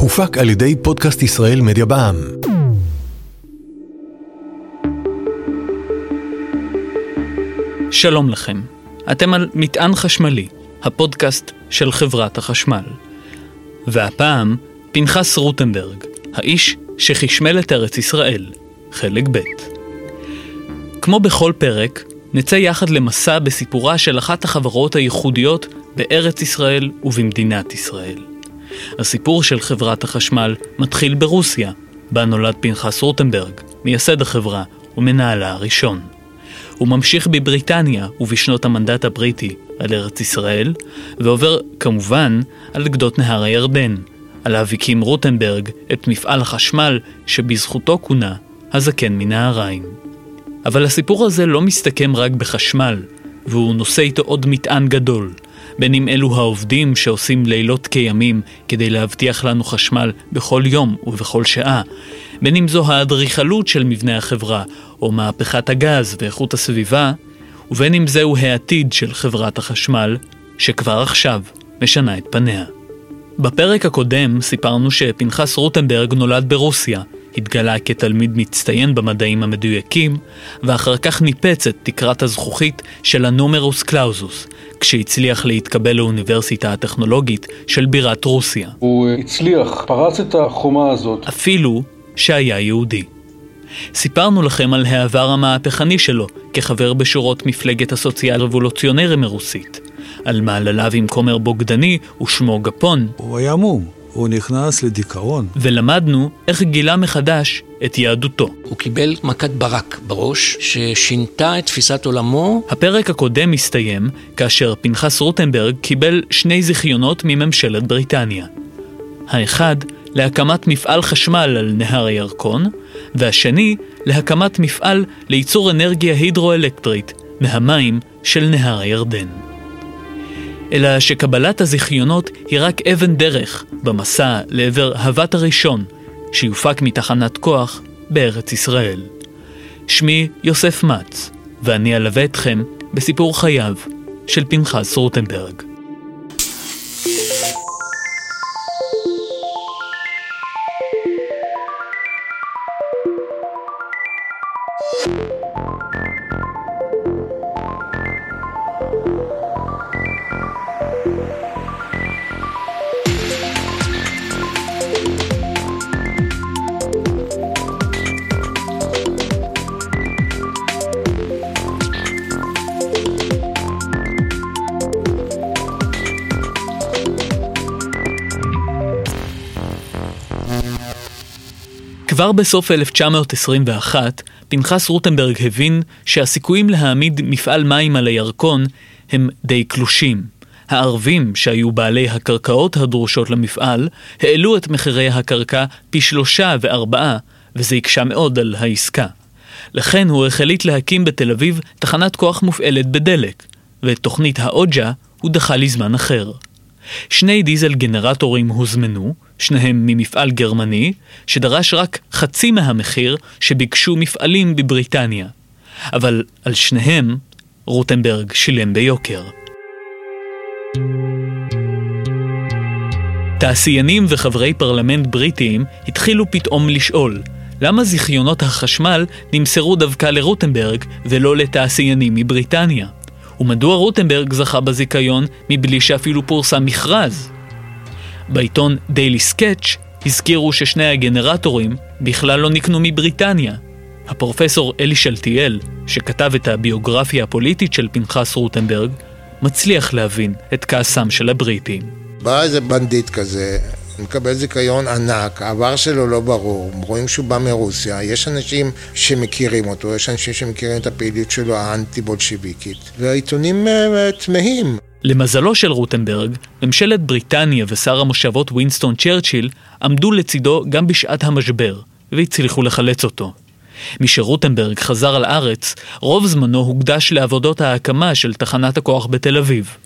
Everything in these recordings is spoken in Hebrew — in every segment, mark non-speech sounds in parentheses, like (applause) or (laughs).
הופק על ידי פודקאסט ישראל מדיה בע"מ. שלום לכם, אתם על מטען חשמלי, הפודקאסט של חברת החשמל. והפעם, פנחס רוטנברג, האיש שחשמל את ארץ ישראל, חלק ב'. כמו בכל פרק, נצא יחד למסע בסיפורה של אחת החברות הייחודיות בארץ ישראל ובמדינת ישראל. הסיפור של חברת החשמל מתחיל ברוסיה, בה נולד פנחס רוטנברג, מייסד החברה ומנהלה הראשון. הוא ממשיך בבריטניה ובשנות המנדט הבריטי על ארץ ישראל, ועובר כמובן על גדות נהר הירדן, עליו הקים רוטנברג את מפעל החשמל שבזכותו כונה הזקן מנהריים. אבל הסיפור הזה לא מסתכם רק בחשמל, והוא נושא איתו עוד מטען גדול, בין אם אלו העובדים שעושים לילות כימים כדי להבטיח לנו חשמל בכל יום ובכל שעה, בין אם זו האדריכלות של מבנה החברה, או מהפכת הגז ואיכות הסביבה, ובין אם זהו העתיד של חברת החשמל, שכבר עכשיו משנה את פניה. בפרק הקודם סיפרנו שפנחס רוטנברג נולד ברוסיה, התגלה כתלמיד מצטיין במדעים המדויקים, ואחר כך ניפץ את תקרת הזכוכית של הנומרוס קלאוזוס, כשהצליח להתקבל לאוניברסיטה הטכנולוגית של בירת רוסיה. הוא הצליח, פרץ את החומה הזאת. אפילו שהיה יהודי. סיפרנו לכם על העבר המהפכני שלו כחבר בשורות מפלגת הסוציאל-רבולוציונרים הרוסית, על מעלליו עם כומר בוגדני ושמו גפון. הוא היה מום, הוא נכנס לדיכאון. ולמדנו איך גילה מחדש את יהדותו. הוא קיבל מכת ברק בראש, ששינתה את תפיסת עולמו. הפרק הקודם הסתיים כאשר פנחס רוטנברג קיבל שני זיכיונות מממשלת בריטניה. האחד להקמת מפעל חשמל על נהר הירקון, והשני להקמת מפעל לייצור אנרגיה הידרואלקטרית מהמים של נהר הירדן. אלא שקבלת הזיכיונות היא רק אבן דרך במסע לעבר הבת הראשון שיופק מתחנת כוח בארץ ישראל. שמי יוסף מצ, ואני אלווה אתכם בסיפור חייו של פנחס רוטנברג. כבר בסוף 1921, פנחס רוטנברג הבין שהסיכויים להעמיד מפעל מים על הירקון הם די קלושים. הערבים, שהיו בעלי הקרקעות הדרושות למפעל, העלו את מחירי הקרקע פי שלושה וארבעה, וזה הקשה מאוד על העסקה. לכן הוא החליט להקים בתל אביב תחנת כוח מופעלת בדלק, ואת תוכנית האוג'ה הוא דחה לזמן אחר. שני דיזל גנרטורים הוזמנו, שניהם ממפעל גרמני, שדרש רק חצי מהמחיר שביקשו מפעלים בבריטניה. אבל על שניהם רוטנברג שילם ביוקר. תעשיינים וחברי פרלמנט בריטיים התחילו פתאום לשאול למה זיכיונות החשמל נמסרו דווקא לרוטנברג ולא לתעשיינים מבריטניה? ומדוע רוטנברג זכה בזיכיון מבלי שאפילו פורסם מכרז? בעיתון דיילי סקץ' הזכירו ששני הגנרטורים בכלל לא נקנו מבריטניה. הפרופסור אלי שלטיאל, שכתב את הביוגרפיה הפוליטית של פנחס רוטנברג, מצליח להבין את כעסם של הבריטים. בא איזה בנדיט כזה, מקבל זיכיון ענק, העבר שלו לא ברור, רואים שהוא בא מרוסיה, יש אנשים שמכירים אותו, יש אנשים שמכירים את הפעילות שלו האנטי-בולשיביקית, והעיתונים אה, תמהים. למזלו של רוטנברג, ממשלת בריטניה ושר המושבות וינסטון צ'רצ'יל עמדו לצידו גם בשעת המשבר, והצליחו לחלץ אותו. משרוטנברג חזר לארץ, רוב זמנו הוקדש לעבודות ההקמה של תחנת הכוח בתל אביב.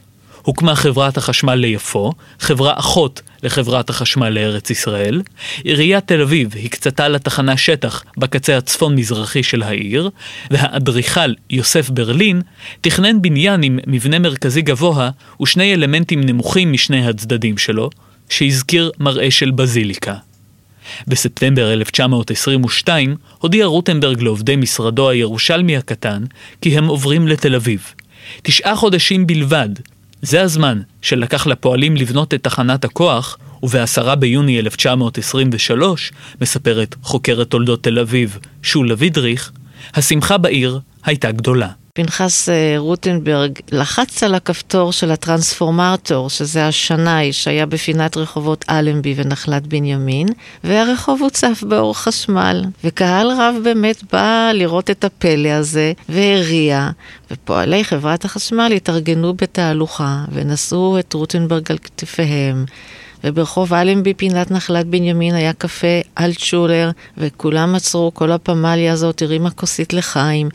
הוקמה חברת החשמל ליפו, חברה אחות לחברת החשמל לארץ ישראל. עיריית תל אביב הקצתה לתחנה שטח בקצה הצפון-מזרחי של העיר, והאדריכל יוסף ברלין תכנן בניין עם מבנה מרכזי גבוה ושני אלמנטים נמוכים משני הצדדים שלו, שהזכיר מראה של בזיליקה. בספטמבר 1922 הודיע רוטנברג לעובדי משרדו הירושלמי הקטן כי הם עוברים לתל אביב. תשעה חודשים בלבד, זה הזמן שלקח לפועלים לבנות את תחנת הכוח, וב-10 ביוני 1923, מספרת חוקרת תולדות תל אביב, שולה וידריך, השמחה בעיר הייתה גדולה. פנחס אה, רוטנברג לחץ על הכפתור של הטרנספורמטור, שזה השנאי שהיה בפינת רחובות אלנבי ונחלת בנימין, והרחוב הוצף באור חשמל. וקהל רב באמת בא לראות את הפלא הזה, והריע, ופועלי חברת החשמל התארגנו בתהלוכה, ונשאו את רוטנברג על כתפיהם. וברחוב אלנבי פינת נחלת בנימין היה קפה אלטשולר, וכולם עצרו, כל הפמליה הזאת הרימה כוסית לחיים.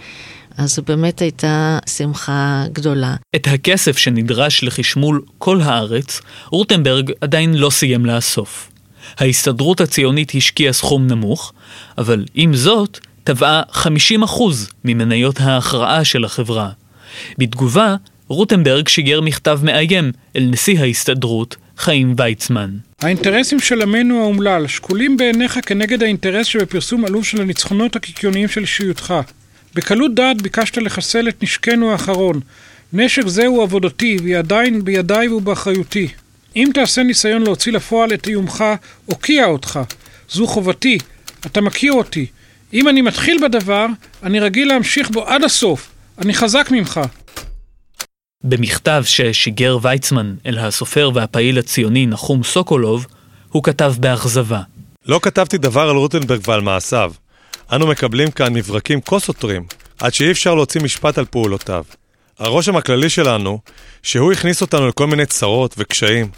אז זו באמת הייתה שמחה גדולה. את הכסף שנדרש לחשמול כל הארץ, רוטנברג עדיין לא סיים לאסוף. ההסתדרות הציונית השקיעה סכום נמוך, אבל עם זאת, טבעה 50% ממניות ההכרעה של החברה. בתגובה, רוטנברג שיגר מכתב מאיים אל נשיא ההסתדרות, חיים ויצמן. האינטרסים של עמנו האומלל שקולים בעיניך כנגד האינטרס שבפרסום עלוב של הניצחונות הקיקיוניים של אישיותך. בקלות דעת ביקשת לחסל את נשקנו האחרון. נשק זה הוא עבודתי, והיא עדיין בידיי ובאחריותי. אם תעשה ניסיון להוציא לפועל את איומך, אוקיע אותך. זו חובתי. אתה מכיר אותי. אם אני מתחיל בדבר, אני רגיל להמשיך בו עד הסוף. אני חזק ממך. במכתב ששיגר ויצמן אל הסופר והפעיל הציוני נחום סוקולוב, הוא כתב באכזבה. לא כתבתי דבר על רוטנברג ועל מעשיו. אנו מקבלים כאן מברקים כה סותרים, עד שאי אפשר להוציא משפט על פעולותיו. הרושם הכללי שלנו, שהוא הכניס אותנו לכל מיני צרות וקשיים.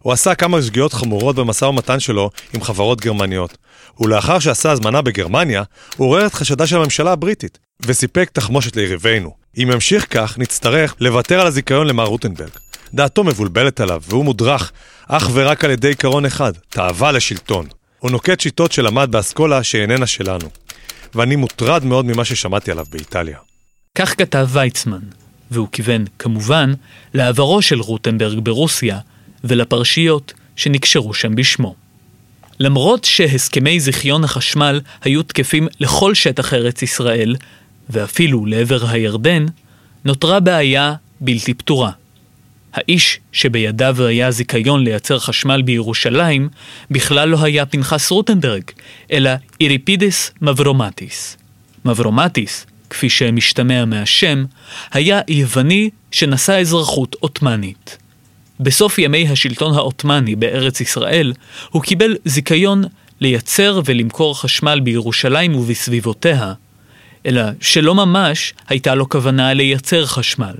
הוא עשה כמה שגיאות חמורות במשא ומתן שלו עם חברות גרמניות. ולאחר שעשה הזמנה בגרמניה, הוא עורר את חשדה של הממשלה הבריטית, וסיפק תחמושת ליריבינו. אם ימשיך כך, נצטרך לוותר על הזיכיון למר רוטנברג. דעתו מבולבלת עליו, והוא מודרך אך ורק על ידי עיקרון אחד, תאווה לשלטון. הוא נוקט שיטות שלמד באסכולה שאיננה שלנו. ואני מוטרד מאוד ממה ששמעתי עליו באיטליה. כך כתב ויצמן, והוא כיוון, כמובן, לעברו של רוטנברג ברוסיה ולפרשיות שנקשרו שם בשמו. למרות שהסכמי זיכיון החשמל היו תקפים לכל שטח ארץ ישראל, ואפילו לעבר הירדן, נותרה בעיה בלתי פתורה. האיש שבידיו היה זיכיון לייצר חשמל בירושלים, בכלל לא היה פנחס רוטנברג, אלא איריפידס מברומטיס. מברומטיס, כפי שמשתמע מהשם, היה יווני שנשא אזרחות עות'מאנית. בסוף ימי השלטון העות'מאני בארץ ישראל, הוא קיבל זיכיון לייצר ולמכור חשמל בירושלים ובסביבותיה, אלא שלא ממש הייתה לו כוונה לייצר חשמל.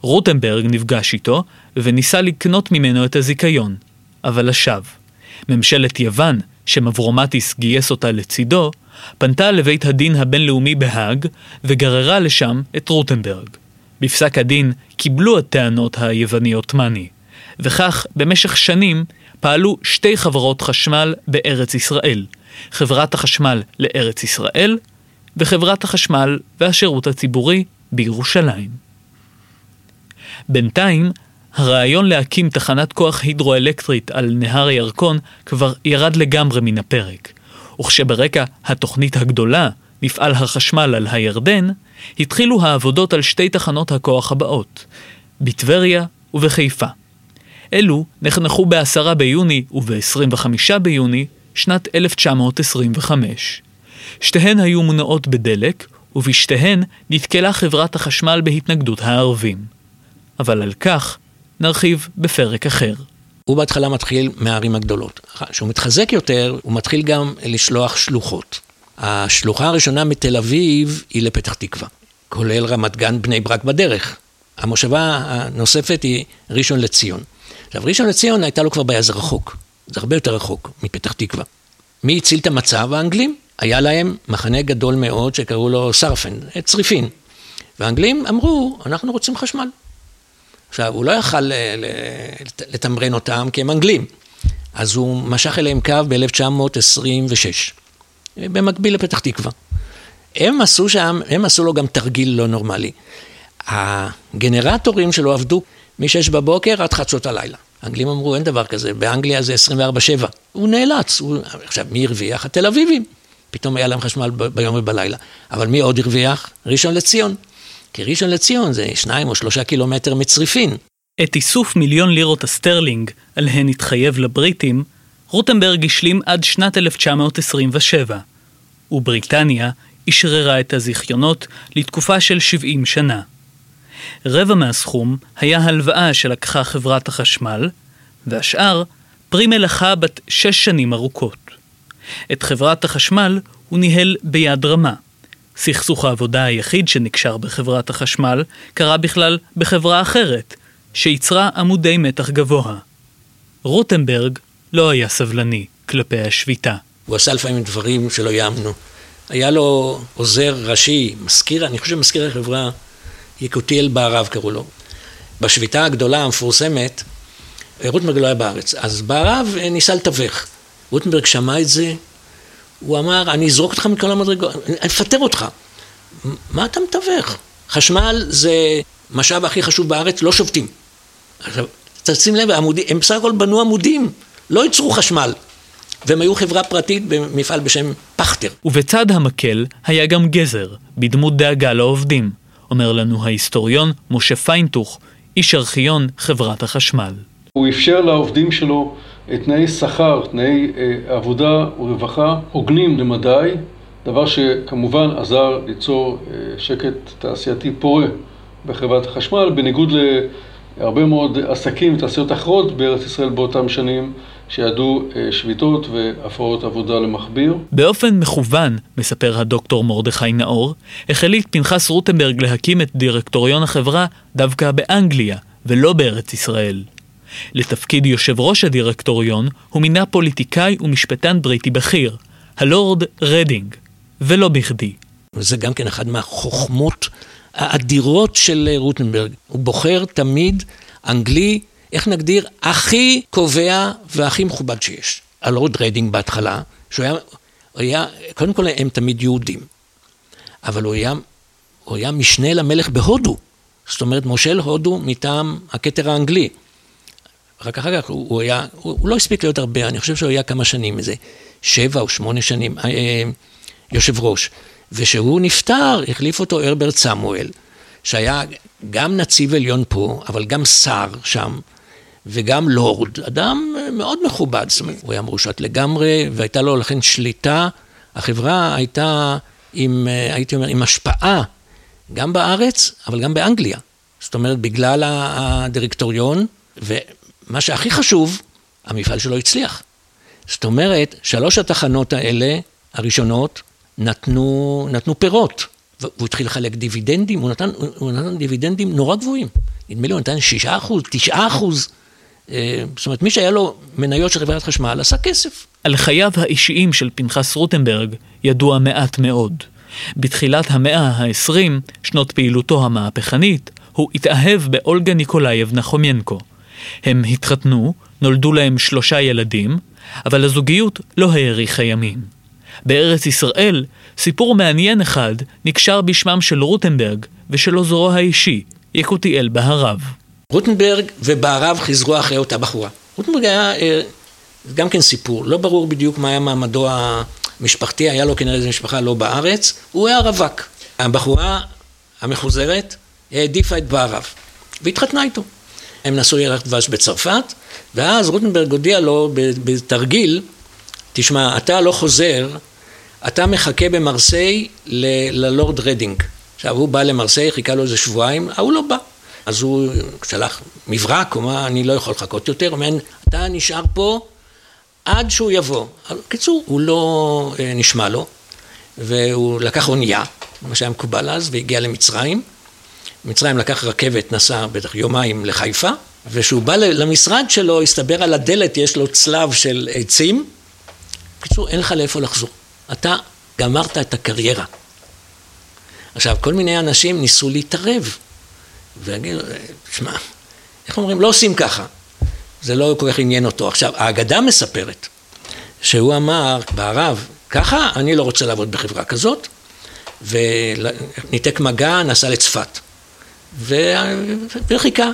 רוטנברג נפגש איתו וניסה לקנות ממנו את הזיכיון, אבל לשווא. ממשלת יוון, שמברומטיס גייס אותה לצידו, פנתה לבית הדין הבינלאומי בהאג וגררה לשם את רוטנברג. בפסק הדין קיבלו הטענות היווני-עות'מאני, וכך במשך שנים פעלו שתי חברות חשמל בארץ ישראל, חברת החשמל לארץ ישראל וחברת החשמל והשירות הציבורי בירושלים. בינתיים, הרעיון להקים תחנת כוח הידרואלקטרית על נהר הירקון כבר ירד לגמרי מן הפרק, וכשברקע התוכנית הגדולה, מפעל החשמל על הירדן, התחילו העבודות על שתי תחנות הכוח הבאות, בטבריה ובחיפה. אלו נחנכו ב-10 ביוני וב-25 ביוני שנת 1925. שתיהן היו מונעות בדלק, ובשתיהן נתקלה חברת החשמל בהתנגדות הערבים. אבל על כך נרחיב בפרק אחר. הוא בהתחלה מתחיל מהערים הגדולות. כשהוא מתחזק יותר, הוא מתחיל גם לשלוח שלוחות. השלוחה הראשונה מתל אביב היא לפתח תקווה, כולל רמת גן, בני ברק בדרך. המושבה הנוספת היא ראשון לציון. עכשיו, ראשון לציון הייתה לו כבר בעיה, זה רחוק. זה הרבה יותר רחוק מפתח תקווה. מי הציל את המצב? האנגלים. היה להם מחנה גדול מאוד שקראו לו סרפן, צריפין. והאנגלים אמרו, אנחנו רוצים חשמל. עכשיו, הוא לא יכל אה, לתמרן אותם כי הם אנגלים, אז הוא משך אליהם קו ב-1926, במקביל לפתח תקווה. הם עשו שם, הם עשו לו גם תרגיל לא נורמלי. הגנרטורים שלו עבדו מ-6 בבוקר עד חצות הלילה. האנגלים אמרו, אין דבר כזה, באנגליה זה 24-7. הוא נאלץ, הוא... עכשיו, מי הרוויח? התל אביבים. פתאום היה להם חשמל ביום ובלילה. אבל מי עוד הרוויח? ראשון לציון. כי ראשון לציון זה שניים או שלושה קילומטר מצריפין. את איסוף מיליון לירות הסטרלינג, עליהן התחייב לבריטים, רוטנברג השלים עד שנת 1927, ובריטניה אשררה את הזיכיונות לתקופה של 70 שנה. רבע מהסכום היה הלוואה שלקחה חברת החשמל, והשאר פרי מלאכה בת שש שנים ארוכות. את חברת החשמל הוא ניהל ביד רמה. סכסוך העבודה היחיד שנקשר בחברת החשמל קרה בכלל בחברה אחרת, שייצרה עמודי מתח גבוה. רוטנברג לא היה סבלני כלפי השביתה. הוא עשה לפעמים דברים שלא יאמנו. היה לו עוזר ראשי, מזכיר, אני חושב מזכיר החברה, יקותיאל בערב קראו לו. בשביתה הגדולה המפורסמת, רוטנברג לא היה בארץ, אז בערב ניסה לתווך. רוטנברג שמע את זה, הוא אמר, אני אזרוק אותך מכל המדרגות, אני אפטר אותך. מה אתה מתווך? חשמל זה משאב הכי חשוב בארץ, לא שובתים. עכשיו, תשים לב, העמודים, הם בסך הכל בנו עמודים, לא ייצרו חשמל. והם היו חברה פרטית במפעל בשם פכטר. ובצד המקל היה גם גזר, בדמות דאגה לעובדים, אומר לנו ההיסטוריון משה פיינטוך, איש ארכיון חברת החשמל. הוא אפשר לעובדים שלו תנאי שכר, תנאי אה, עבודה ורווחה הוגנים למדי, דבר שכמובן עזר ליצור אה, שקט תעשייתי פורה בחברת החשמל, בניגוד להרבה מאוד עסקים ותעשיות אחרות בארץ ישראל באותם שנים, שידעו אה, שביתות והפרעות עבודה למכביר. באופן מכוון, מספר הדוקטור מרדכי נאור, החליט פנחס רוטנברג להקים את דירקטוריון החברה דווקא באנגליה, ולא בארץ ישראל. לתפקיד יושב ראש הדירקטוריון הוא מינה פוליטיקאי ומשפטן בריטי בכיר, הלורד רדינג, ולא בכדי. זה גם כן אחת מהחוכמות האדירות של רוטנברג. הוא בוחר תמיד אנגלי, איך נגדיר, הכי קובע והכי מכובד שיש. הלורד רדינג בהתחלה, שהוא היה, היה, קודם כל הם תמיד יהודים, אבל הוא היה, הוא היה משנה למלך בהודו. זאת אומרת, מושל הודו מטעם הכתר האנגלי. רק אחר כך הוא, הוא היה, הוא, הוא לא הספיק להיות הרבה, אני חושב שהוא היה כמה שנים, איזה שבע או שמונה שנים, אה, אה, יושב ראש. וכשהוא נפטר, החליף אותו הרברט סמואל, שהיה גם נציב עליון פה, אבל גם שר שם, וגם לורד, אדם מאוד מכובד, זאת אומרת, הוא היה מרושת לגמרי, והייתה לו לכן שליטה, החברה הייתה עם, אה, הייתי אומר, עם השפעה, גם בארץ, אבל גם באנגליה. זאת אומרת, בגלל הדירקטוריון, ומה שהכי חשוב, המפעל שלו הצליח. זאת אומרת, שלוש התחנות האלה, הראשונות, נתנו, נתנו פירות. והוא התחיל לחלק דיבידנדים, הוא נתן, הוא נתן דיבידנדים נורא גבוהים. נדמה לי הוא נתן שישה אחוז, תשעה אחוז. אה, זאת אומרת, מי שהיה לו מניות של חברת חשמל עשה כסף. על חייו האישיים של פנחס רוטנברג ידוע מעט מאוד. בתחילת המאה ה-20, שנות פעילותו המהפכנית, הוא התאהב באולגה ניקולאייבנה חומיינקו. הם התחתנו, נולדו להם שלושה ילדים, אבל הזוגיות לא האריכה ימים. בארץ ישראל, סיפור מעניין אחד נקשר בשמם של רוטנברג ושל עוזרו האישי, יקותיאל בהרב. רוטנברג ובהרב חיזרו אחרי אותה בחורה. רוטנברג היה אה, גם כן סיפור, לא ברור בדיוק מה היה מעמדו המשפחתי, היה לו כנראה איזו משפחה לא בארץ, הוא היה רווק. הבחורה המחוזרת העדיפה את בהרב, והתחתנה איתו. הם נשאו ירח דבש בצרפת, ואז רוטנברג הודיע לו בתרגיל, תשמע, אתה לא חוזר, אתה מחכה במרסיי ללורד רדינג. עכשיו הוא בא למרסיי, חיכה לו איזה שבועיים, ההוא לא בא. אז הוא שלח מברק, הוא אמר, אני לא יכול לחכות יותר, הוא אומר, אתה נשאר פה עד שהוא יבוא. בקיצור, הוא לא אה, נשמע לו, והוא לקח אונייה, מה שהיה מקובל אז, והגיע למצרים. במצרים לקח רכבת, נסע בטח יומיים לחיפה, וכשהוא בא למשרד שלו, הסתבר על הדלת, יש לו צלב של עצים. בקיצור, אין לך לאיפה לחזור. אתה גמרת את הקריירה. עכשיו, כל מיני אנשים ניסו להתערב. ויגידו, שמע, איך אומרים? לא עושים ככה. זה לא כל כך עניין אותו. עכשיו, האגדה מספרת שהוא אמר בערב, ככה, אני לא רוצה לעבוד בחברה כזאת, וניתק מגע, נסע לצפת. וחיכה.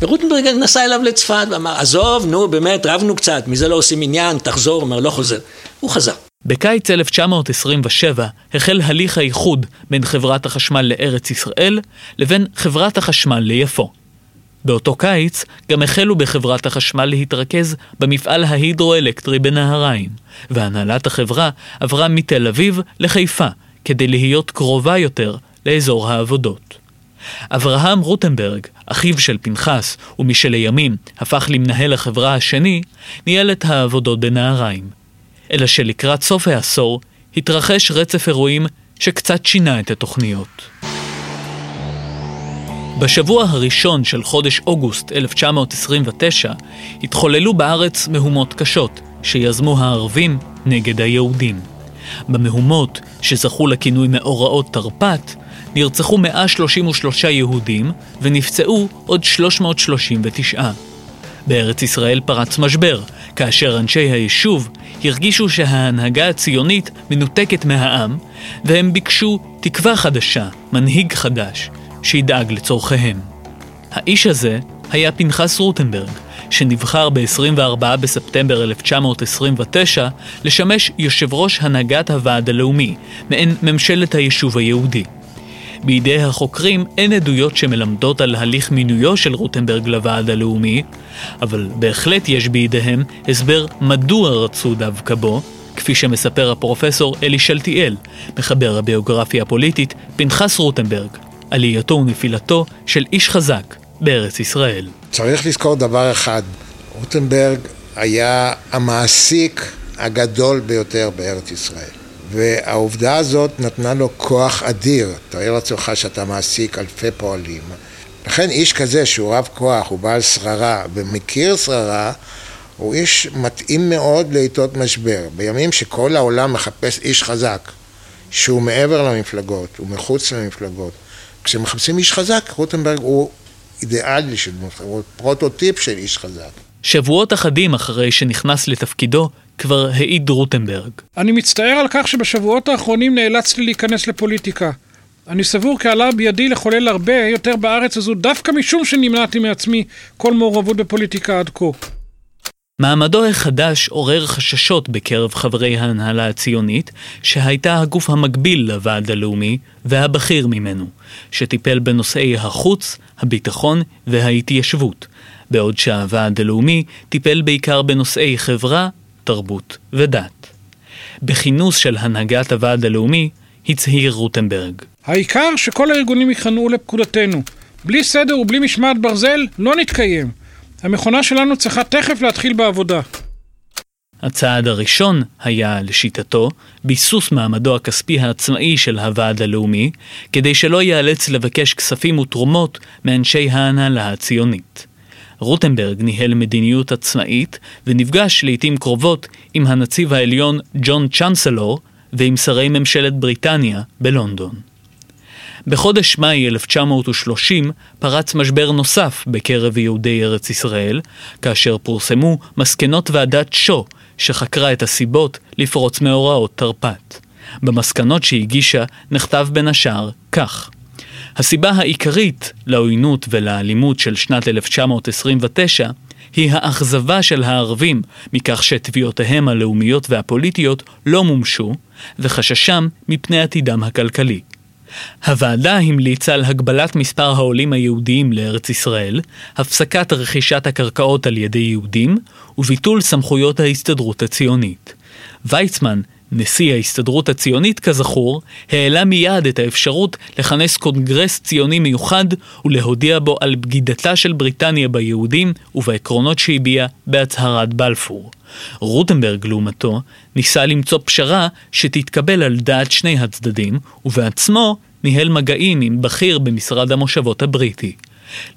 ורוטנברג נסע אליו לצפת ואמר, עזוב, נו באמת, רבנו קצת, מזה לא עושים עניין, תחזור, אומר, לא חוזר. הוא חזר. בקיץ 1927 החל הליך האיחוד בין חברת החשמל לארץ ישראל לבין חברת החשמל ליפו. באותו קיץ גם החלו בחברת החשמל להתרכז במפעל ההידרואלקטרי בנהריים, והנהלת החברה עברה מתל אביב לחיפה כדי להיות קרובה יותר לאזור העבודות. אברהם רוטנברג, אחיו של פנחס, ומשלימים הפך למנהל החברה השני, ניהל את העבודות בנהריים. אלא שלקראת סוף העשור התרחש רצף אירועים שקצת שינה את התוכניות. בשבוע הראשון של חודש אוגוסט 1929 התחוללו בארץ מהומות קשות שיזמו הערבים נגד היהודים. במהומות, שזכו לכינוי מאורעות תרפ"ט, נרצחו 133 יהודים ונפצעו עוד 339. בארץ ישראל פרץ משבר, כאשר אנשי היישוב הרגישו שההנהגה הציונית מנותקת מהעם, והם ביקשו תקווה חדשה, מנהיג חדש, שידאג לצורכיהם. האיש הזה היה פנחס רוטנברג, שנבחר ב-24 בספטמבר 1929 לשמש יושב ראש הנהגת הוועד הלאומי, מעין ממשלת היישוב היהודי. בידי החוקרים אין עדויות שמלמדות על הליך מינויו של רוטנברג לוועד הלאומי, אבל בהחלט יש בידיהם הסבר מדוע רצו דווקא בו, כפי שמספר הפרופסור אלי שלטיאל, מחבר הביוגרפיה הפוליטית פנחס רוטנברג, עלייתו ונפילתו של איש חזק בארץ ישראל. צריך לזכור דבר אחד, רוטנברג היה המעסיק הגדול ביותר בארץ ישראל. והעובדה הזאת נתנה לו כוח אדיר. תאר לעצמך שאתה מעסיק אלפי פועלים. לכן איש כזה שהוא רב כוח, הוא בעל שררה ומכיר שררה, הוא איש מתאים מאוד לעיתות משבר. בימים שכל העולם מחפש איש חזק, שהוא מעבר למפלגות, הוא מחוץ למפלגות. כשמחפשים איש חזק, רוטנברג הוא אידיאלי של מפלגות, פרוטוטיפ של איש חזק. שבועות אחדים אחרי שנכנס לתפקידו, כבר העיד רוטנברג. אני מצטער על כך שבשבועות האחרונים נאלצתי להיכנס לפוליטיקה. אני סבור כי עלה בידי לחולל הרבה יותר בארץ הזו דווקא משום שנמנעתי מעצמי כל מעורבות בפוליטיקה עד כה. מעמדו החדש עורר חששות בקרב חברי ההנהלה הציונית, שהייתה הגוף המקביל לוועד הלאומי והבכיר ממנו, שטיפל בנושאי החוץ, הביטחון וההתיישבות, בעוד שהוועד הלאומי טיפל בעיקר בנושאי חברה, תרבות ודת. בכינוס של הנהגת הוועד הלאומי הצהיר רוטנברג. העיקר שכל הארגונים ייכנעו לפקודתנו. בלי סדר ובלי משמעת ברזל לא נתקיים. המכונה שלנו צריכה תכף להתחיל בעבודה. הצעד הראשון היה, לשיטתו, ביסוס מעמדו הכספי העצמאי של הוועד הלאומי, כדי שלא ייאלץ לבקש כספים ותרומות מאנשי ההנהלה הציונית. רוטנברג ניהל מדיניות עצמאית ונפגש לעיתים קרובות עם הנציב העליון ג'ון צ'אנסלור ועם שרי ממשלת בריטניה בלונדון. בחודש מאי 1930 פרץ משבר נוסף בקרב יהודי ארץ ישראל, כאשר פורסמו מסקנות ועדת שו, שחקרה את הסיבות לפרוץ מאורעות תרפ"ט. במסקנות שהגישה נכתב בין השאר כך: הסיבה העיקרית לעוינות ולאלימות של שנת 1929 היא האכזבה של הערבים מכך שתביעותיהם הלאומיות והפוליטיות לא מומשו, וחששם מפני עתידם הכלכלי. הוועדה המליצה על הגבלת מספר העולים היהודיים לארץ ישראל, הפסקת רכישת הקרקעות על ידי יהודים וביטול סמכויות ההסתדרות הציונית. ויצמן נשיא ההסתדרות הציונית, כזכור, העלה מיד את האפשרות לכנס קונגרס ציוני מיוחד ולהודיע בו על בגידתה של בריטניה ביהודים ובעקרונות שהביע בהצהרת בלפור. רוטנברג, לעומתו, ניסה למצוא פשרה שתתקבל על דעת שני הצדדים, ובעצמו ניהל מגעים עם בכיר במשרד המושבות הבריטי.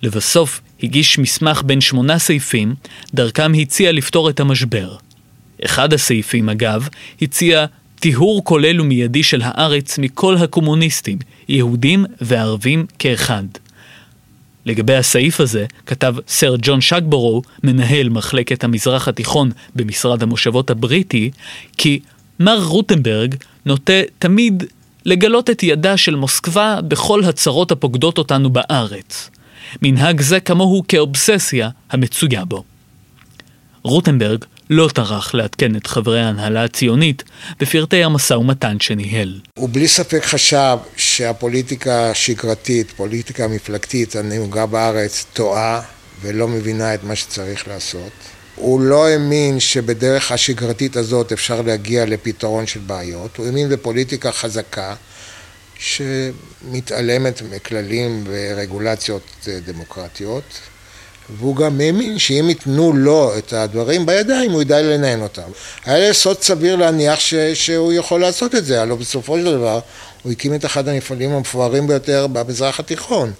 לבסוף הגיש מסמך בין שמונה סעיפים, דרכם הציע לפתור את המשבר. אחד הסעיפים, אגב, הציע טיהור כולל ומיידי של הארץ מכל הקומוניסטים, יהודים וערבים כאחד. לגבי הסעיף הזה, כתב סר ג'ון שקבורו, מנהל מחלקת המזרח התיכון במשרד המושבות הבריטי, כי מר רוטנברג נוטה תמיד לגלות את ידה של מוסקבה בכל הצרות הפוקדות אותנו בארץ. מנהג זה כמוהו כאובססיה המצויה בו. רוטנברג לא טרח לעדכן את חברי ההנהלה הציונית בפרטי המשא ומתן שניהל. הוא בלי ספק חשב שהפוליטיקה השגרתית, פוליטיקה המפלגתית הנהוגה בארץ, טועה ולא מבינה את מה שצריך לעשות. הוא לא האמין שבדרך השגרתית הזאת אפשר להגיע לפתרון של בעיות, הוא האמין בפוליטיקה חזקה שמתעלמת מכללים ורגולציות אה, דמוקרטיות והוא גם האמין שאם ייתנו לו את הדברים בידיים, הוא ידע לנהל אותם. היה יסוד סביר להניח ש, שהוא יכול לעשות את זה, הלוא בסופו של דבר הוא הקים את אחד המפעלים המפוארים ביותר במזרח התיכון.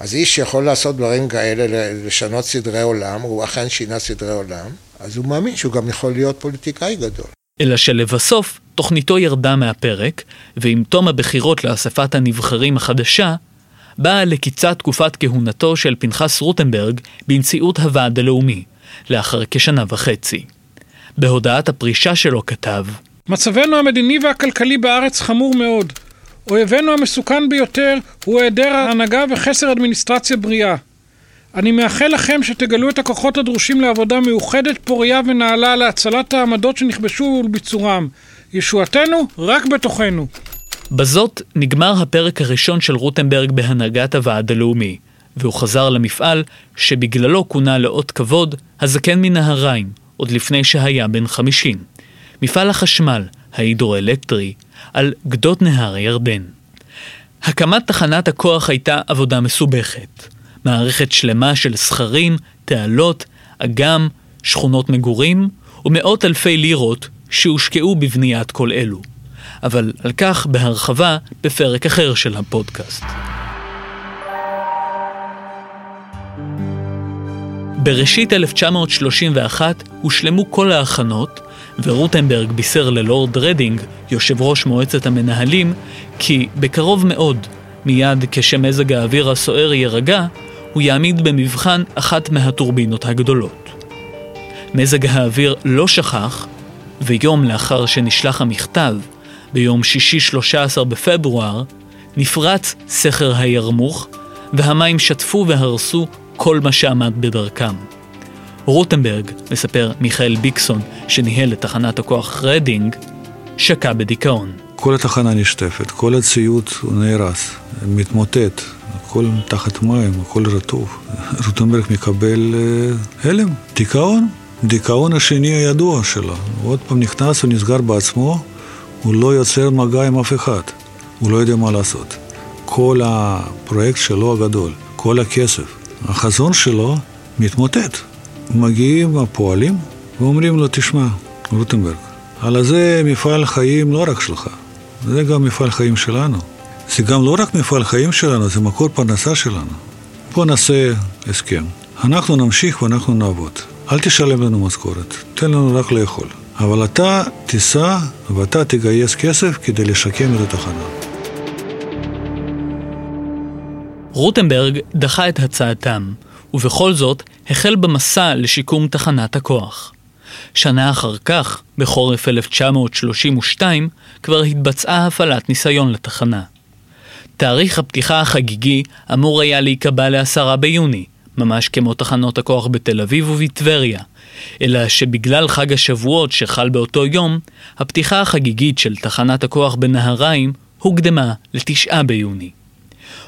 אז איש שיכול לעשות דברים כאלה, לשנות סדרי עולם, הוא אכן שינה סדרי עולם, אז הוא מאמין שהוא גם יכול להיות פוליטיקאי גדול. אלא שלבסוף, תוכניתו ירדה מהפרק, ועם תום הבחירות לאספת הנבחרים החדשה, באה לקיצה תקופת כהונתו של פנחס רוטנברג בנשיאות הוועד הלאומי, לאחר כשנה וחצי. בהודעת הפרישה שלו כתב מצבנו המדיני והכלכלי בארץ חמור מאוד. אויבינו המסוכן ביותר הוא היעדר ההנהגה וחסר אדמיניסטרציה בריאה. אני מאחל לכם שתגלו את הכוחות הדרושים לעבודה מאוחדת, פוריה ונעלה להצלת העמדות שנכבשו ולביצורם. ישועתנו רק בתוכנו. בזאת נגמר הפרק הראשון של רוטנברג בהנהגת הוועד הלאומי, והוא חזר למפעל שבגללו כונה לאות כבוד הזקן מנהריים, עוד לפני שהיה בן חמישים. מפעל החשמל, ההידרואלקטרי, על גדות נהר הירדן. הקמת תחנת הכוח הייתה עבודה מסובכת. מערכת שלמה של סכרים, תעלות, אגם, שכונות מגורים ומאות אלפי לירות שהושקעו בבניית כל אלו. אבל על כך בהרחבה בפרק אחר של הפודקאסט. בראשית 1931 הושלמו כל ההכנות, ורוטנברג בישר ללורד רדינג, יושב ראש מועצת המנהלים, כי בקרוב מאוד, מיד כשמזג האוויר הסוער יירגע, הוא יעמיד במבחן אחת מהטורבינות הגדולות. מזג האוויר לא שכח, ויום לאחר שנשלח המכתב, ביום שישי 13 בפברואר, נפרץ סכר הירמוך, והמים שטפו והרסו כל מה שעמד בדרכם. רוטנברג, מספר מיכאל ביקסון, שניהל את תחנת הכוח רדינג, שקע בדיכאון. כל התחנה נשטפת, כל הציוד נהרס, מתמוטט, הכל תחת מים, הכל רטוב. (laughs) רוטנברג מקבל אה, הלם, דיכאון. דיכאון השני הידוע שלו. עוד פעם נכנס ונסגר בעצמו, הוא לא יוצר מגע עם אף אחד, הוא לא יודע מה לעשות. כל הפרויקט שלו הגדול, כל הכסף, החזון שלו מתמוטט. מגיעים הפועלים ואומרים לו, תשמע, רוטנברג, על זה מפעל חיים לא רק שלך, זה גם מפעל חיים שלנו. זה גם לא רק מפעל חיים שלנו, זה מקור פרנסה שלנו. בוא נעשה הסכם. אנחנו נמשיך ואנחנו נעבוד. אל תשלם לנו משכורת, תן לנו רק לאכול. אבל אתה תיסע ואתה תגייס כסף כדי לשקם את התחנה. רוטנברג דחה את הצעתם, ובכל זאת החל במסע לשיקום תחנת הכוח. שנה אחר כך, בחורף 1932, כבר התבצעה הפעלת ניסיון לתחנה. תאריך הפתיחה החגיגי אמור היה להיקבע לעשרה ביוני, ממש כמו תחנות הכוח בתל אביב ובטבריה, אלא שבגלל חג השבועות שחל באותו יום, הפתיחה החגיגית של תחנת הכוח בנהריים הוקדמה לתשעה ביוני.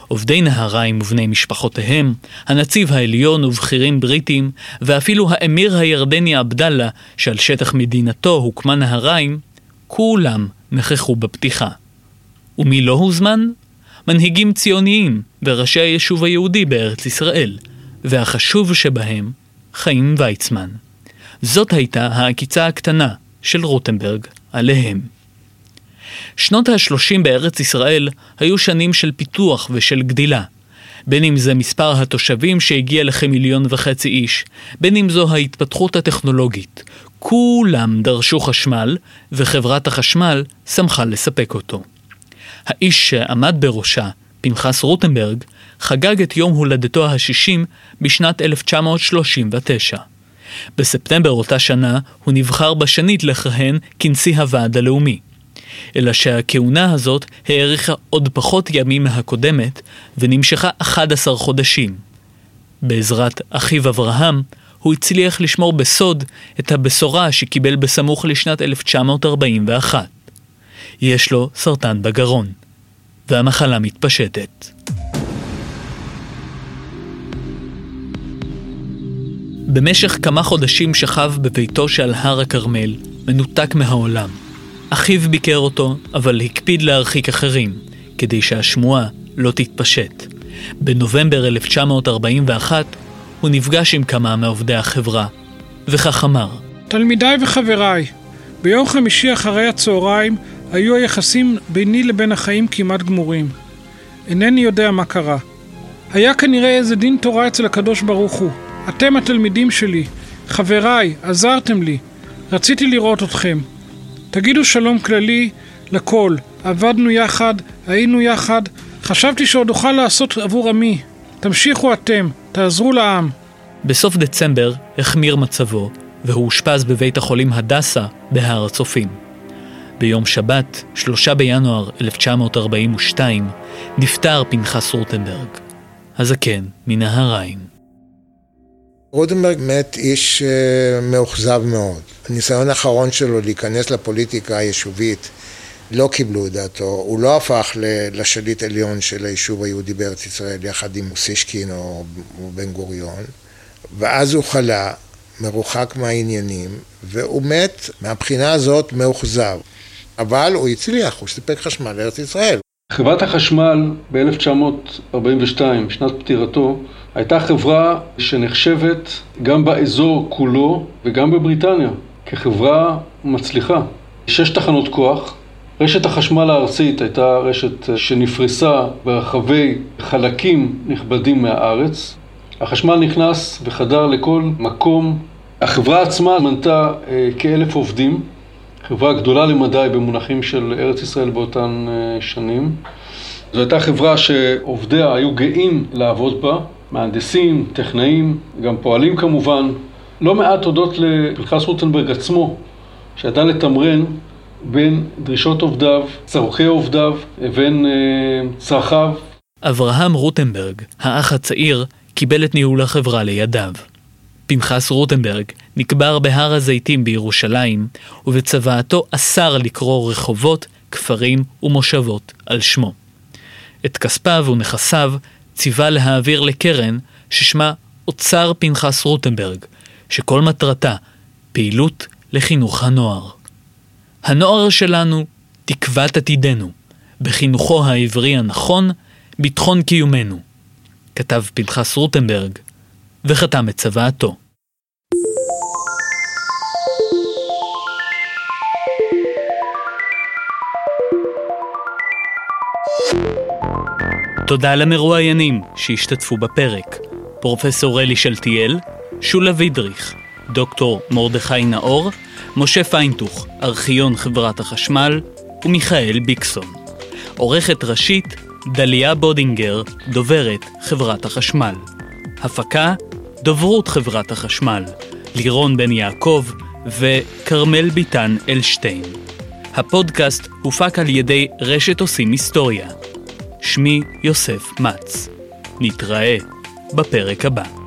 עובדי נהריים ובני משפחותיהם, הנציב העליון ובכירים בריטים, ואפילו האמיר הירדני עבדאללה, שעל שטח מדינתו הוקמה נהריים, כולם נכחו בפתיחה. ומי לא הוזמן? מנהיגים ציוניים וראשי היישוב היהודי בארץ ישראל, והחשוב שבהם, חיים ויצמן. זאת הייתה העקיצה הקטנה של רוטנברג עליהם. שנות ה-30 בארץ ישראל היו שנים של פיתוח ושל גדילה. בין אם זה מספר התושבים שהגיע לכמיליון וחצי איש, בין אם זו ההתפתחות הטכנולוגית. כולם דרשו חשמל, וחברת החשמל שמחה לספק אותו. האיש שעמד בראשה, פנחס רוטנברג, חגג את יום הולדתו ה-60 בשנת 1939. בספטמבר אותה שנה הוא נבחר בשנית לכהן כנשיא הוועד הלאומי. אלא שהכהונה הזאת האריכה עוד פחות ימים מהקודמת ונמשכה 11 חודשים. בעזרת אחיו אברהם, הוא הצליח לשמור בסוד את הבשורה שקיבל בסמוך לשנת 1941. יש לו סרטן בגרון, והמחלה מתפשטת. במשך כמה חודשים שכב בביתו שעל הר הכרמל, מנותק מהעולם. אחיו ביקר אותו, אבל הקפיד להרחיק אחרים, כדי שהשמועה לא תתפשט. בנובמבר 1941 הוא נפגש עם כמה מעובדי החברה, וכך אמר: תלמידיי וחבריי, ביום חמישי אחרי הצהריים היו היחסים ביני לבין החיים כמעט גמורים. אינני יודע מה קרה. היה כנראה איזה דין תורה אצל הקדוש ברוך הוא. אתם התלמידים שלי, חבריי, עזרתם לי. רציתי לראות אתכם. תגידו שלום כללי לכל. עבדנו יחד, היינו יחד. חשבתי שעוד אוכל לעשות עבור עמי. תמשיכו אתם, תעזרו לעם. בסוף דצמבר החמיר מצבו, והוא אושפז בבית החולים הדסה בהר הצופים. ביום שבת, 3 בינואר 1942, נפטר פנחס רוטנברג, הזקן מנהריים. רוטנברג מת איש אה, מאוכזב מאוד. הניסיון האחרון שלו להיכנס לפוליטיקה היישובית לא קיבלו את דעתו, הוא לא הפך לשליט עליון של היישוב היהודי בארץ ישראל יחד עם מוסישקין או בן גוריון, ואז הוא חלה, מרוחק מהעניינים, והוא מת מהבחינה הזאת מאוכזב. אבל הוא הצליח, הוא סיפק חשמל לארץ ישראל. חברת החשמל ב-1942, שנת פטירתו, הייתה חברה שנחשבת גם באזור כולו וגם בבריטניה כחברה מצליחה. שש תחנות כוח, רשת החשמל הארצית הייתה רשת שנפרסה ברחבי חלקים נכבדים מהארץ. החשמל נכנס וחדר לכל מקום. החברה עצמה מנתה אה, כאלף עובדים, חברה גדולה למדי במונחים של ארץ ישראל באותן אה, שנים. זו הייתה חברה שעובדיה היו גאים לעבוד בה, מהנדסים, טכנאים, גם פועלים כמובן. לא מעט הודות לפנחס רוטנברג עצמו, שידע לתמרן בין דרישות עובדיו, צורכי עובדיו, לבין אה, צרכיו. אברהם רוטנברג, האח הצעיר, קיבל את ניהול החברה לידיו. פנחס רוטנברג נקבר בהר הזיתים בירושלים, ובצוואתו אסר לקרוא רחובות, כפרים ומושבות על שמו. את כספיו ונכסיו ציווה להעביר לקרן ששמה אוצר פנחס רוטנברג, שכל מטרתה פעילות לחינוך הנוער. הנוער שלנו, תקוות עתידנו, בחינוכו העברי הנכון, ביטחון קיומנו. כתב פנחס רוטנברג, וחתם את צוואתו. תודה למרואיינים שהשתתפו בפרק, פרופסור אלי שלטיאל, שולה וידריך, דוקטור מרדכי נאור, משה פיינטוך, ארכיון חברת החשמל, ומיכאל ביקסון. עורכת ראשית, דליה בודינגר, דוברת חברת החשמל. הפקה, דוברות חברת החשמל, לירון בן יעקב וכרמל ביטן אלשטיין. הפודקאסט הופק על ידי רשת עושים היסטוריה. שמי יוסף מצ. נתראה בפרק הבא.